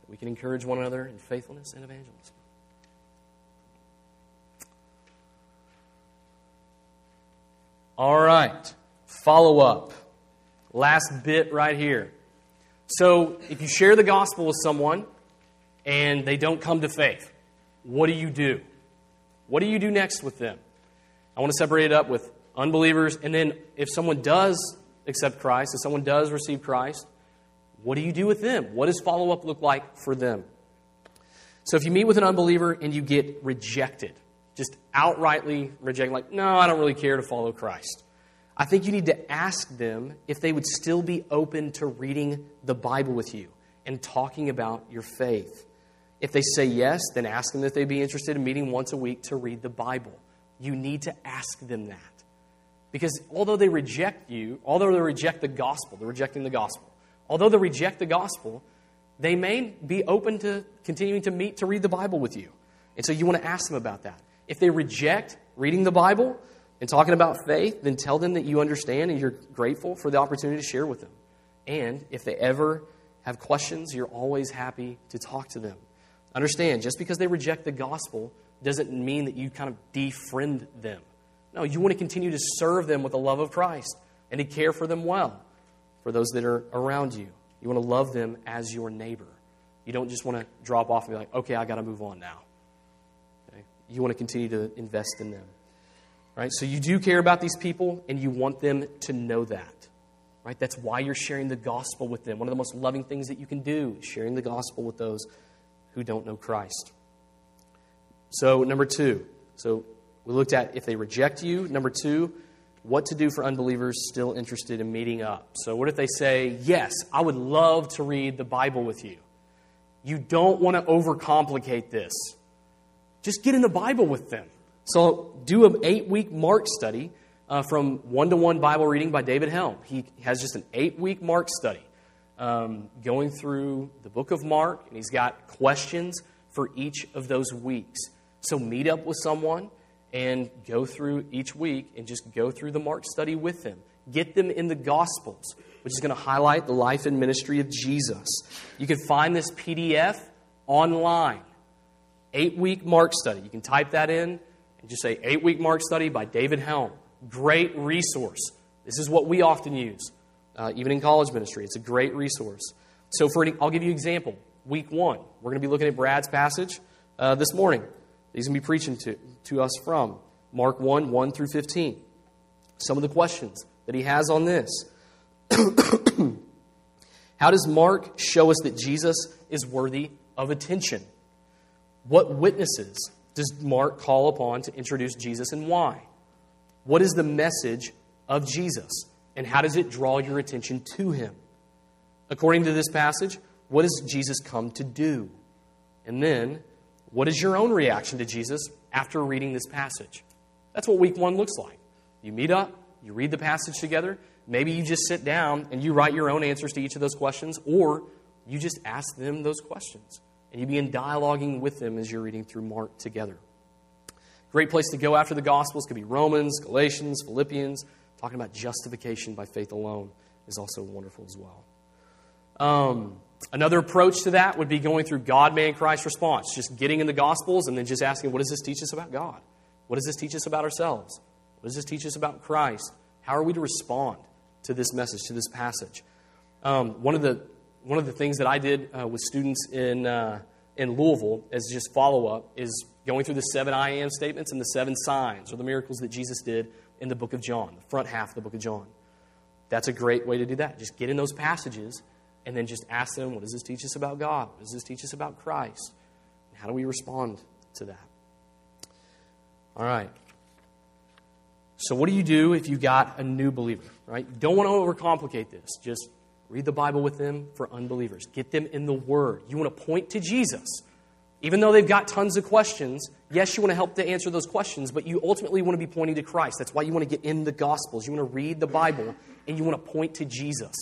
that we can encourage one another in faithfulness and evangelism? All right, follow up. Last bit right here. So, if you share the gospel with someone and they don't come to faith, what do you do? What do you do next with them? I want to separate it up with unbelievers, and then if someone does accept Christ, if someone does receive Christ, what do you do with them? What does follow up look like for them? So, if you meet with an unbeliever and you get rejected, just outrightly rejected, like, no, I don't really care to follow Christ. I think you need to ask them if they would still be open to reading the Bible with you and talking about your faith. If they say yes, then ask them if they'd be interested in meeting once a week to read the Bible. You need to ask them that. Because although they reject you, although they reject the gospel, they're rejecting the gospel, although they reject the gospel, they may be open to continuing to meet to read the Bible with you. And so you want to ask them about that. If they reject reading the Bible and talking about faith, then tell them that you understand and you're grateful for the opportunity to share with them. And if they ever have questions, you're always happy to talk to them. Understand, just because they reject the gospel doesn't mean that you kind of defriend them. No, you want to continue to serve them with the love of Christ and to care for them well, for those that are around you. You want to love them as your neighbor. You don't just want to drop off and be like, okay, I got to move on now. Okay? You want to continue to invest in them. Right? So you do care about these people and you want them to know that. Right? That's why you're sharing the gospel with them. One of the most loving things that you can do is sharing the gospel with those who don't know Christ. So, number two. So, we looked at if they reject you. Number two, what to do for unbelievers still interested in meeting up. So, what if they say, Yes, I would love to read the Bible with you? You don't want to overcomplicate this. Just get in the Bible with them. So, do an eight week Mark study uh, from one to one Bible reading by David Helm. He has just an eight week Mark study um, going through the book of Mark, and he's got questions for each of those weeks. So meet up with someone and go through each week and just go through the Mark study with them. Get them in the Gospels, which is going to highlight the life and ministry of Jesus. You can find this PDF online. Eight week Mark study. You can type that in and just say Eight Week Mark Study by David Helm. Great resource. This is what we often use uh, even in college ministry. It's a great resource. So, for any, I'll give you an example. Week one, we're going to be looking at Brad's passage uh, this morning. He's going to be preaching to, to us from Mark 1 1 through 15. Some of the questions that he has on this. [CLEARS THROAT] How does Mark show us that Jesus is worthy of attention? What witnesses does Mark call upon to introduce Jesus and why? What is the message of Jesus? And how does it draw your attention to him? According to this passage, what does Jesus come to do? And then, what is your own reaction to Jesus after reading this passage? That's what week one looks like. You meet up, you read the passage together. Maybe you just sit down and you write your own answers to each of those questions, or you just ask them those questions and you begin dialoguing with them as you're reading through Mark together. Great place to go after the Gospels could be Romans, Galatians, Philippians, talking about justification by faith alone is also wonderful as well. Um, another approach to that would be going through God, man, Christ response, just getting in the Gospels and then just asking, what does this teach us about God? What does this teach us about ourselves? What does this teach us about Christ? How are we to respond to this message, to this passage? Um, one of the one of the things that I did uh, with students in uh, in Louisville as just follow up is going through the seven I am statements and the seven signs or the miracles that Jesus did in the book of John, the front half of the book of John. That's a great way to do that. Just get in those passages and then just ask them, what does this teach us about God? What does this teach us about Christ? How do we respond to that? All right. So, what do you do if you got a new believer, right? You don't want to overcomplicate this. Just read the Bible with them for unbelievers. Get them in the Word. You want to point to Jesus. Even though they've got tons of questions, yes, you want to help to answer those questions, but you ultimately want to be pointing to Christ. That's why you want to get in the Gospels. You want to read the Bible and you want to point to Jesus.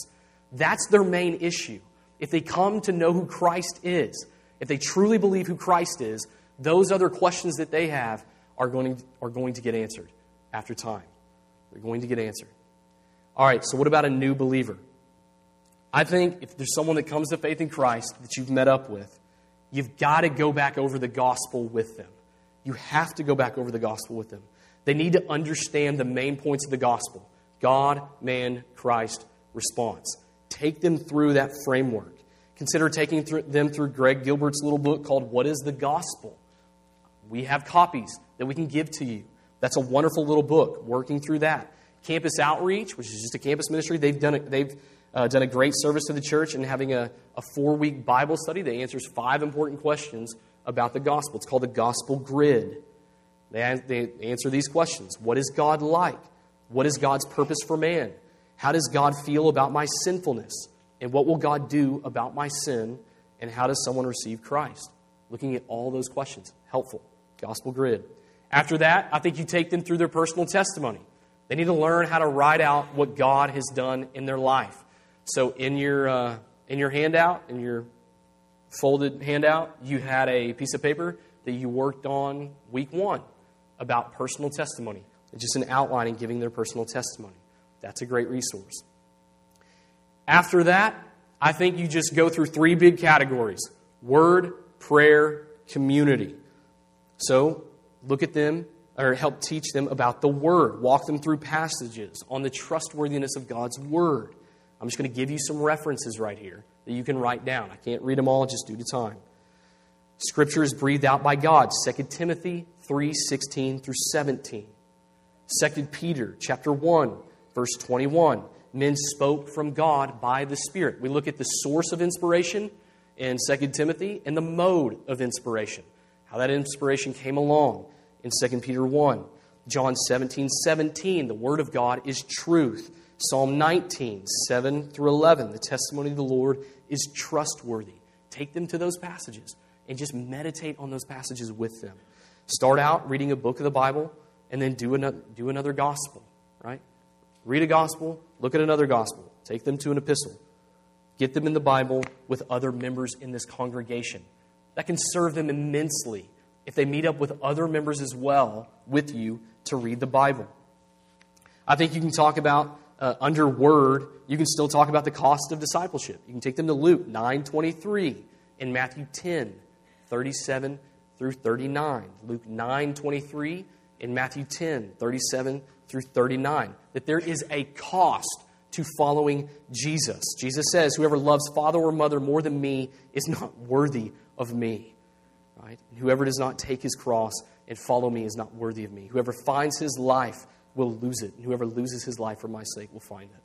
That's their main issue. If they come to know who Christ is, if they truly believe who Christ is, those other questions that they have are going, are going to get answered after time. They're going to get answered. All right, so what about a new believer? I think if there's someone that comes to faith in Christ that you've met up with, you've got to go back over the gospel with them. You have to go back over the gospel with them. They need to understand the main points of the gospel God, man, Christ, response. Take them through that framework. Consider taking them through Greg Gilbert's little book called What is the Gospel? We have copies that we can give to you. That's a wonderful little book, working through that. Campus Outreach, which is just a campus ministry, they've done it. they've uh, done a great service to the church in having a, a four week Bible study that answers five important questions about the gospel. It's called the Gospel Grid. They, they answer these questions What is God like? What is God's purpose for man? How does God feel about my sinfulness? And what will God do about my sin? And how does someone receive Christ? Looking at all those questions. Helpful. Gospel Grid. After that, I think you take them through their personal testimony. They need to learn how to write out what God has done in their life. So in your uh, in your handout, in your folded handout, you had a piece of paper that you worked on week one about personal testimony. It's just an outline and giving their personal testimony. That's a great resource. After that, I think you just go through three big categories word, prayer, community. So look at them or help teach them about the Word. Walk them through passages on the trustworthiness of God's Word. I'm just going to give you some references right here that you can write down. I can't read them all just due to time. Scripture is breathed out by God. 2 Timothy 3 16 through 17. 2 Peter chapter 1, verse 21. Men spoke from God by the Spirit. We look at the source of inspiration in 2 Timothy and the mode of inspiration, how that inspiration came along in 2 Peter 1. John 17, 17, the Word of God is truth. Psalm 19, 7 through 11, the testimony of the Lord is trustworthy. Take them to those passages and just meditate on those passages with them. Start out reading a book of the Bible and then do another, do another gospel, right? Read a gospel, look at another gospel, take them to an epistle. Get them in the Bible with other members in this congregation. That can serve them immensely if they meet up with other members as well with you to read the Bible. I think you can talk about uh, under word, you can still talk about the cost of discipleship. You can take them to Luke 9:23 and Matthew 10, 37 through 39. Luke 9:23 and Matthew 10, 37 through 39. That there is a cost to following Jesus. Jesus says, Whoever loves father or mother more than me is not worthy of me. Right? And whoever does not take his cross and follow me is not worthy of me. Whoever finds his life will lose it, and whoever loses his life for my sake will find it.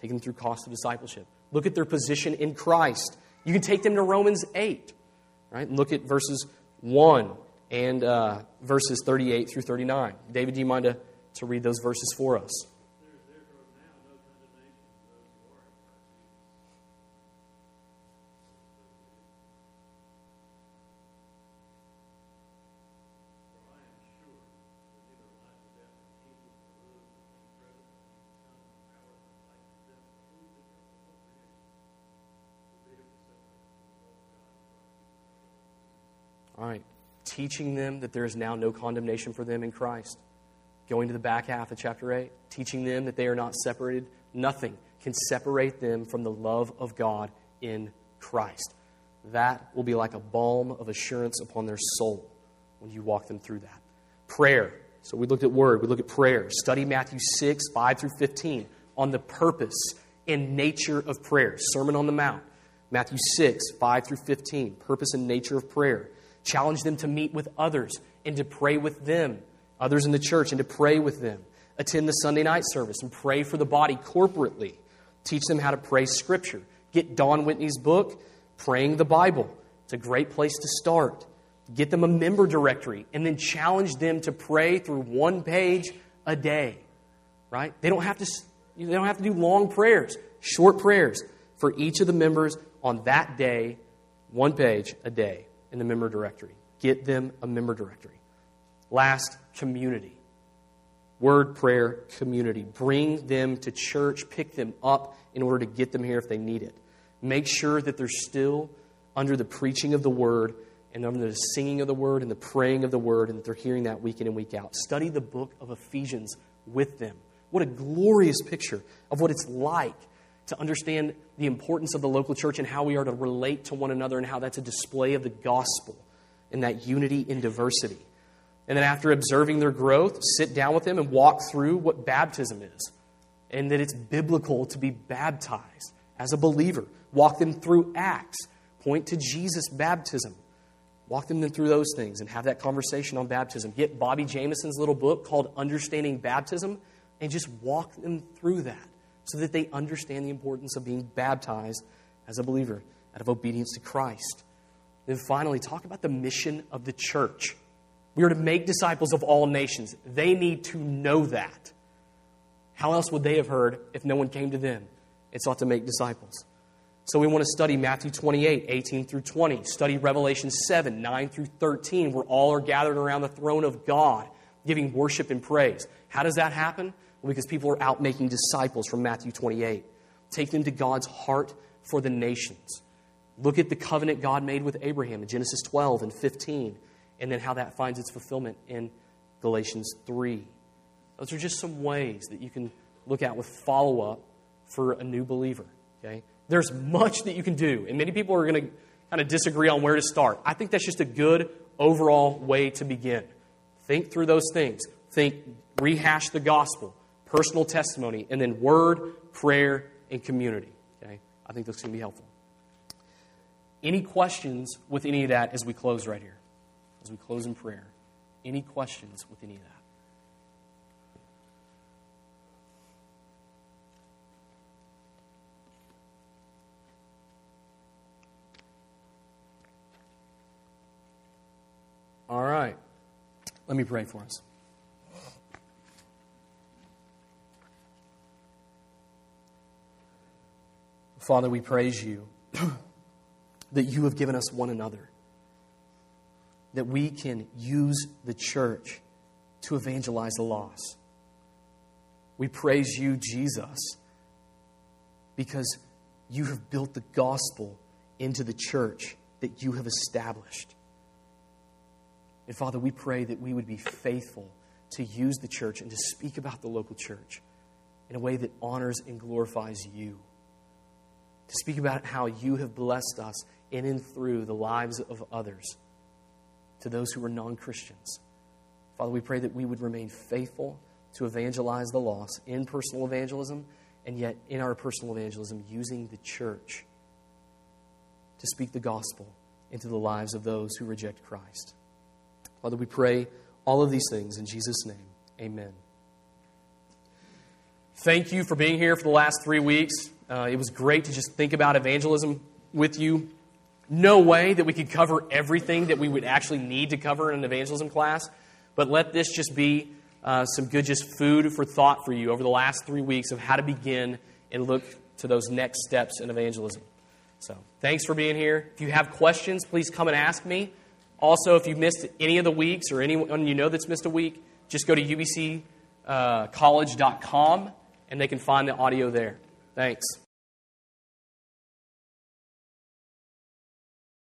Take them through cost of discipleship. Look at their position in Christ. You can take them to Romans 8, right? Look at verses 1 and uh, verses 38 through 39. David, do you mind to, to read those verses for us? All right. Teaching them that there is now no condemnation for them in Christ. Going to the back half of chapter 8, teaching them that they are not separated. Nothing can separate them from the love of God in Christ. That will be like a balm of assurance upon their soul when you walk them through that. Prayer. So we looked at word, we look at prayer. Study Matthew 6, 5 through 15 on the purpose and nature of prayer. Sermon on the Mount. Matthew 6, 5 through 15. Purpose and nature of prayer. Challenge them to meet with others and to pray with them, others in the church, and to pray with them. Attend the Sunday night service and pray for the body corporately. Teach them how to pray Scripture. Get Don Whitney's book, Praying the Bible. It's a great place to start. Get them a member directory and then challenge them to pray through one page a day. Right? They don't have to they don't have to do long prayers, short prayers for each of the members on that day, one page a day in the member directory. Get them a member directory. Last, community. Word, prayer, community. Bring them to church, pick them up in order to get them here if they need it. Make sure that they're still under the preaching of the word and under the singing of the word and the praying of the word, and that they're hearing that week in and week out. Study the book of Ephesians with them. What a glorious picture of what it's like to understand the importance of the local church and how we are to relate to one another and how that's a display of the gospel and that unity in diversity. And then after observing their growth, sit down with them and walk through what baptism is and that it's biblical to be baptized as a believer. Walk them through Acts, point to Jesus' baptism. Walk them through those things and have that conversation on baptism. Get Bobby Jamieson's little book called Understanding Baptism and just walk them through that so that they understand the importance of being baptized as a believer out of obedience to Christ. Then finally, talk about the mission of the church. We are to make disciples of all nations. They need to know that. How else would they have heard if no one came to them and sought to make disciples? So we want to study Matthew 28, 18 through 20, study Revelation 7, 9 through 13, where all are gathered around the throne of God, giving worship and praise. How does that happen? Because people are out making disciples from Matthew 28. Take them to God's heart for the nations. Look at the covenant God made with Abraham in Genesis 12 and 15, and then how that finds its fulfillment in Galatians 3. Those are just some ways that you can look at with follow up for a new believer. Okay? There's much that you can do, and many people are going to kind of disagree on where to start. I think that's just a good overall way to begin. Think through those things. Think, rehash the gospel, personal testimony, and then word, prayer, and community. Okay? I think that's going to be helpful. Any questions with any of that as we close right here? As we close in prayer? Any questions with any of that? All right. Let me pray for us. Father, we praise you [CLEARS THROAT] that you have given us one another, that we can use the church to evangelize the lost. We praise you, Jesus, because you have built the gospel into the church that you have established. And Father, we pray that we would be faithful to use the church and to speak about the local church in a way that honors and glorifies you. To speak about how you have blessed us in and through the lives of others to those who are non Christians. Father, we pray that we would remain faithful to evangelize the lost in personal evangelism, and yet in our personal evangelism, using the church to speak the gospel into the lives of those who reject Christ. Father, we pray all of these things in Jesus' name. Amen. Thank you for being here for the last three weeks. Uh, it was great to just think about evangelism with you. No way that we could cover everything that we would actually need to cover in an evangelism class, but let this just be uh, some good just food for thought for you over the last three weeks of how to begin and look to those next steps in evangelism. So, thanks for being here. If you have questions, please come and ask me. Also, if you missed any of the weeks or anyone you know that's missed a week, just go to ubccollege.com uh, and they can find the audio there. Thanks.